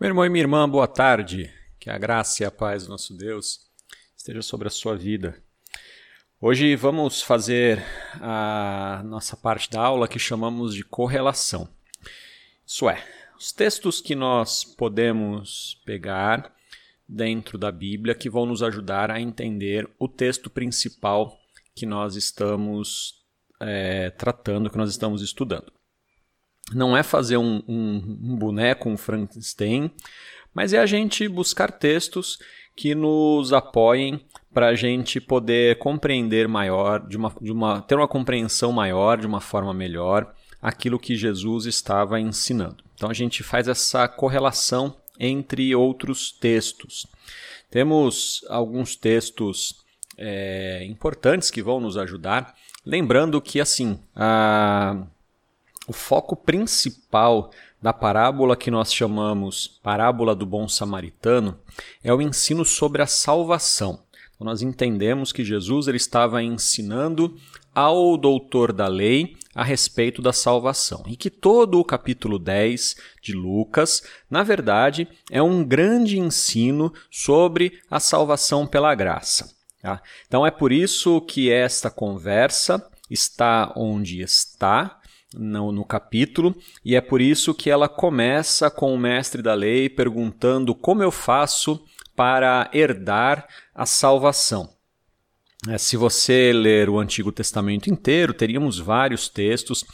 Meu irmão e minha irmã, boa tarde. Que a graça e a paz do nosso Deus esteja sobre a sua vida. Hoje vamos fazer a nossa parte da aula que chamamos de correlação. Isso é, os textos que nós podemos pegar dentro da Bíblia que vão nos ajudar a entender o texto principal que nós estamos é, tratando, que nós estamos estudando. Não é fazer um, um, um boneco, um Frankenstein, mas é a gente buscar textos que nos apoiem para a gente poder compreender maior, de uma, de uma, ter uma compreensão maior, de uma forma melhor, aquilo que Jesus estava ensinando. Então a gente faz essa correlação entre outros textos. Temos alguns textos é, importantes que vão nos ajudar, lembrando que assim a, o foco principal da parábola que nós chamamos parábola do bom samaritano é o ensino sobre a salvação. Então, nós entendemos que Jesus ele estava ensinando ao doutor da lei a respeito da salvação. E que todo o capítulo 10 de Lucas, na verdade, é um grande ensino sobre a salvação pela graça. Tá? Então é por isso que esta conversa está onde está, no, no, capítulo, e é por isso que ela começa com o mestre da lei perguntando como eu faço para herdar a salvação. É, se você ler o Antigo Testamento inteiro, teríamos vários textos,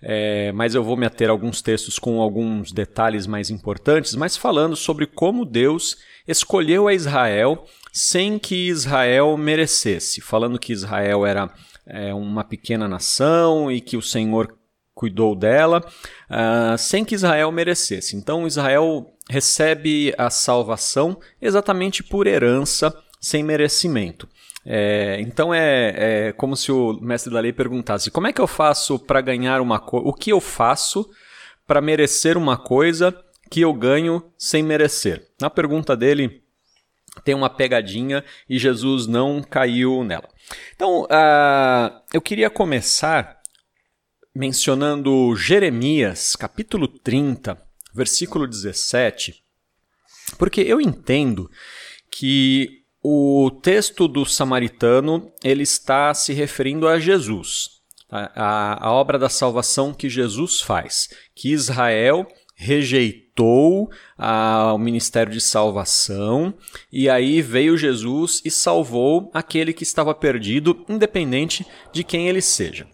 é, mas eu vou me ater a alguns textos com alguns detalhes mais importantes, mas falando sobre como Deus escolheu a Israel sem que Israel merecesse, falando que Israel era é, uma pequena nação e que o Senhor cuidou dela, uh, sem que Israel merecesse. Então Israel recebe a salvação exatamente por herança, sem merecimento. É, então é, é, como se o mestre da lei perguntasse: como é que eu faço para ganhar uma coisa? O que eu faço para merecer uma coisa que eu ganho sem merecer? Na pergunta dele tem uma pegadinha e Jesus não caiu nela. Então uh, eu queria começar mencionando Jeremias, capítulo 30, versículo 17, porque eu entendo que o texto do samaritano ele está se referindo a Jesus, a, a, obra da salvação que Jesus faz, que Israel rejeitou a, o ministério de salvação e aí veio Jesus e salvou aquele que estava perdido, independente de quem ele seja.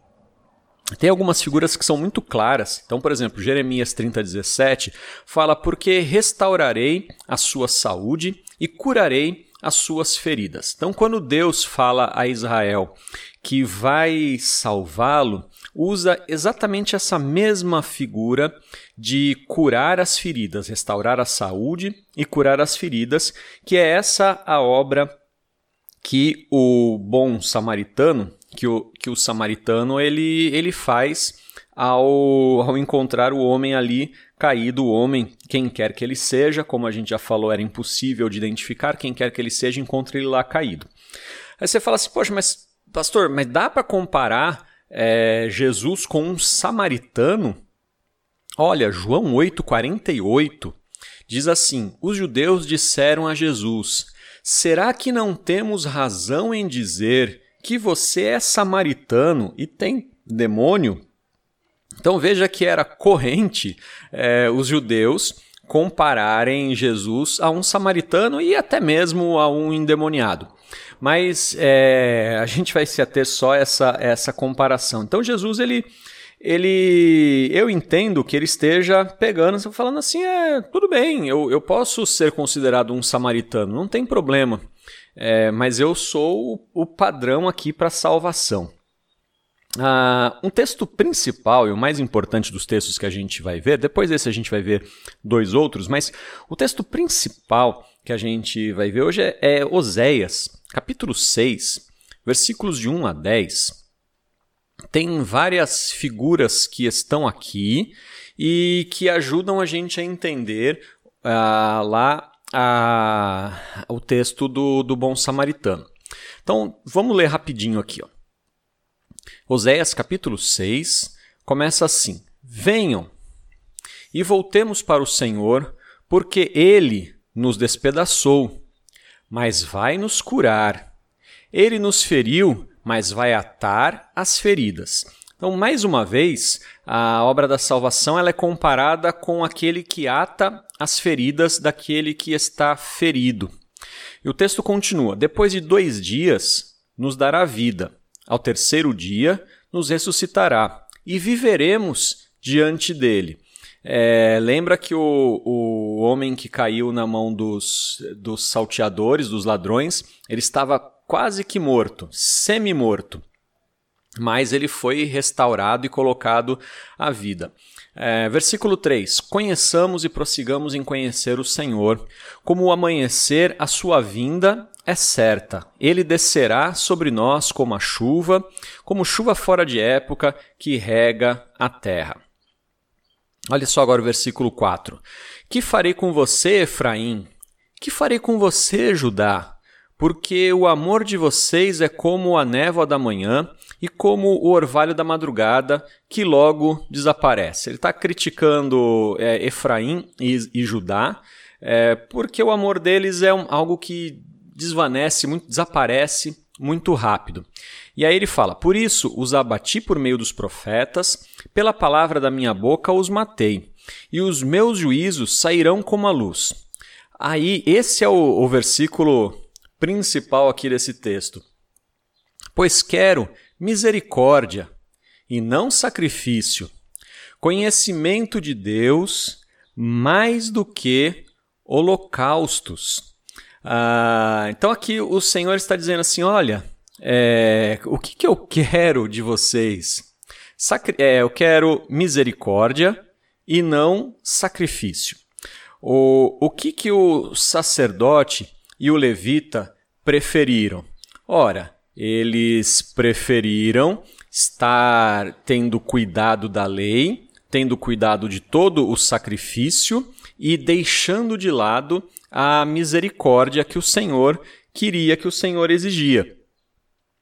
Tem algumas figuras que são muito claras. Então, por exemplo, Jeremias 30:17 fala: "Porque restaurarei a sua saúde e curarei as suas feridas". Então, quando Deus fala a Israel que vai salvá-lo, usa exatamente essa mesma figura de curar as feridas, restaurar a saúde e curar as feridas, que é essa a obra que o bom samaritano que o, que o samaritano ele, ele faz ao, ao encontrar o homem ali caído, o homem, quem quer que ele seja, como a gente já falou, era impossível de identificar, quem quer que ele seja, encontra ele lá caído. Aí você fala assim, poxa, mas pastor, mas dá para comparar é, Jesus com um samaritano? Olha, João 8,48 diz assim: Os judeus disseram a Jesus: Será que não temos razão em dizer que você é samaritano e tem demônio. Então veja que era corrente é, os judeus compararem Jesus a um samaritano e até mesmo a um endemoniado. Mas é, a gente vai se ater só essa, essa comparação. Então Jesus ele ele eu entendo que ele esteja pegando, falando assim, é, tudo bem, eu, eu posso ser considerado um samaritano, não tem problema é, mas eu sou o, padrão aqui para salvação. Ah, um texto principal e o mais importante dos textos que a gente vai ver, depois desse a gente vai ver dois outros, mas o texto principal que a gente vai ver hoje é, é Oséias, capítulo 6, versículos de 1 a 10. Tem várias figuras que estão aqui e que ajudam a gente a entender uh, lá a, o texto do, do bom samaritano. Então, vamos ler rapidinho aqui. Ó. Oséias capítulo 6 começa assim: Venham e voltemos para o Senhor, porque ele nos despedaçou, mas vai nos curar. Ele nos feriu, mas vai atar as feridas. Então, mais uma vez, a obra da salvação ela é comparada com aquele que ata as feridas daquele que está ferido. E o texto continua: Depois de dois dias, nos dará vida. Ao terceiro dia, nos ressuscitará e viveremos diante dele. É, lembra que o, o homem que caiu na mão dos, dos salteadores, dos ladrões, ele estava quase que morto, semi-morto. Mas ele foi restaurado e colocado à vida. É, versículo 3: Conheçamos e prossigamos em conhecer o Senhor. Como o amanhecer, a sua vinda é certa. Ele descerá sobre nós como a chuva, como chuva fora de época que rega a terra. Olha só agora o versículo 4. Que farei com você, Efraim? Que farei com você, Judá? Porque o amor de vocês é como a névoa da manhã e como o orvalho da madrugada, que logo desaparece. Ele está criticando é, Efraim e, e Judá, é, porque o amor deles é um, algo que desvanece, muito, desaparece muito rápido. E aí ele fala: Por isso os abati por meio dos profetas, pela palavra da minha boca os matei, e os meus juízos sairão como a luz. Aí, esse é o, o versículo principal aqui desse texto. Pois quero misericórdia e não sacrifício, conhecimento de Deus mais do que holocaustos. Ah, então aqui o Senhor está dizendo assim: olha, é, o que, que eu quero de vocês? Sacri é, eu quero misericórdia e não sacrifício. O, o que, que o sacerdote e o levita preferiram? Ora, eles preferiram estar tendo cuidado da lei, tendo cuidado de todo o sacrifício e deixando de lado a misericórdia que o Senhor queria, que o Senhor exigia.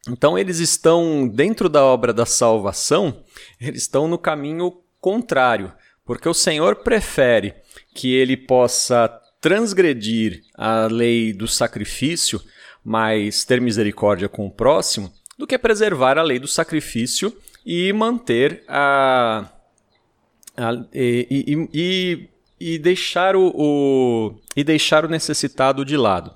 Então eles estão dentro da obra da salvação, eles estão no caminho contrário, porque o Senhor prefere que ele possa transgredir a lei do sacrifício, mas ter misericórdia com o próximo, do que preservar a lei do sacrifício e manter a, a e, e, e e deixar o, o, e deixar o necessitado de lado.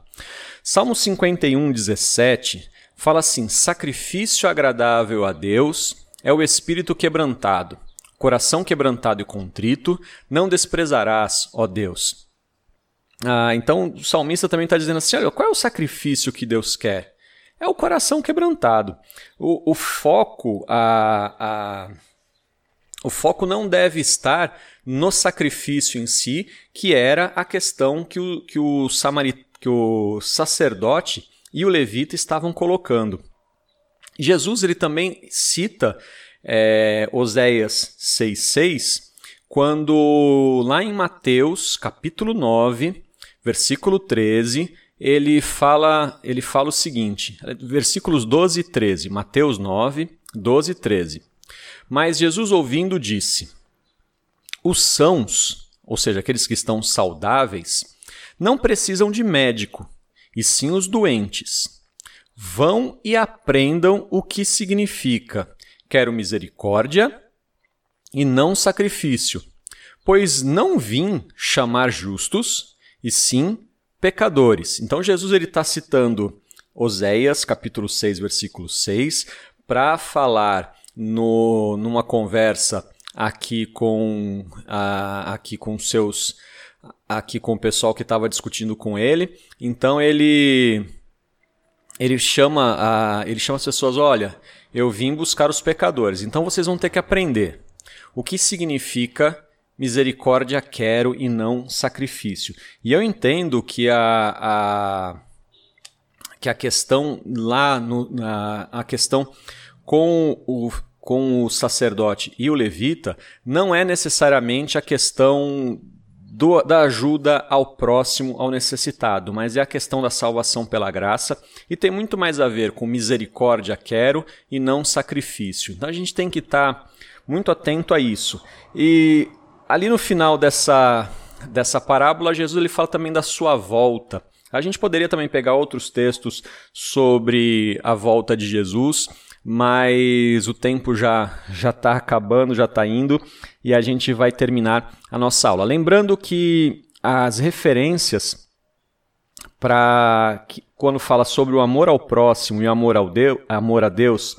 Salmo 51, 17 fala assim: Sacrifício agradável a Deus é o espírito quebrantado. Coração quebrantado e contrito, não desprezarás, ó Deus. Ah, então o salmista também está dizendo assim: olha, qual é o sacrifício que Deus quer? É o coração quebrantado. O, o foco, a, a, o foco não deve estar no sacrifício em si, que era a questão que o, que o, samarit, que o sacerdote e o levita estavam colocando. Jesus ele também cita é, Oséias 6,6, quando lá em Mateus capítulo 9, versículo 13, ele fala, ele fala o seguinte, versículos 12 e 13, Mateus 9, 12 e 13. Mas Jesus ouvindo disse: os sãos, ou seja, aqueles que estão saudáveis, não precisam de médico, e sim os doentes. Vão e aprendam o que significa: quero misericórdia e não sacrifício, pois não vim chamar justos, e sim pecadores. Então Jesus ele está citando Oséias, capítulo 6, versículo 6, para falar no, numa conversa aqui com aqui com seus aqui com o pessoal que estava discutindo com ele. Então ele ele chama a, ele chama as pessoas, olha, eu vim buscar os pecadores. Então vocês vão ter que aprender o que significa misericórdia quero e não sacrifício. E eu entendo que a, a que a questão lá no, a, a questão com o com o sacerdote e o levita não é necessariamente a questão do, da ajuda ao próximo, ao necessitado, mas é a questão da salvação pela graça e tem muito mais a ver com misericórdia quero e não sacrifício. Então a gente tem que estar tá muito atento a isso. E ali no final dessa dessa parábola, Jesus ele fala também da sua volta. A gente poderia também pegar outros textos sobre a volta de Jesus, mas o tempo já já está acabando, já está indo e a gente vai terminar a nossa aula. Lembrando que as referências para quando fala sobre o amor ao próximo e o amor, ao Deus, amor a Deus,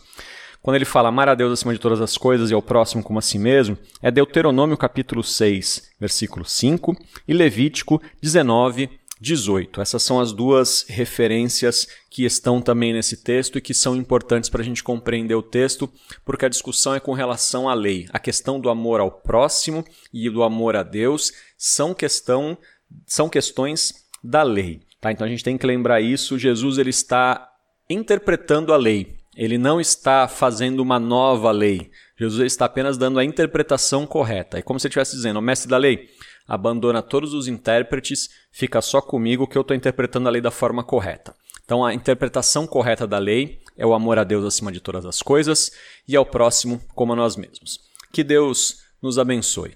quando ele fala amar a Deus acima de todas as coisas e ao próximo como a si mesmo, é Deuteronômio capítulo 6, versículo 5 e Levítico 19, 18. Essas são as duas referências que estão também nesse texto e que são importantes para a gente compreender o texto, porque a discussão é com relação à lei. A questão do amor ao próximo e do amor a Deus são, questão, são questões da lei. Tá? Então a gente tem que lembrar isso. Jesus ele está interpretando a lei. Ele não está fazendo uma nova lei. Jesus está apenas dando a interpretação correta. É como se ele estivesse dizendo, o mestre da lei, abandona todos os intérpretes, fica só comigo que eu estou interpretando a lei da forma correta. Então, a interpretação correta da lei é o amor a Deus acima de todas as coisas e ao próximo como a nós mesmos. Que Deus nos abençoe.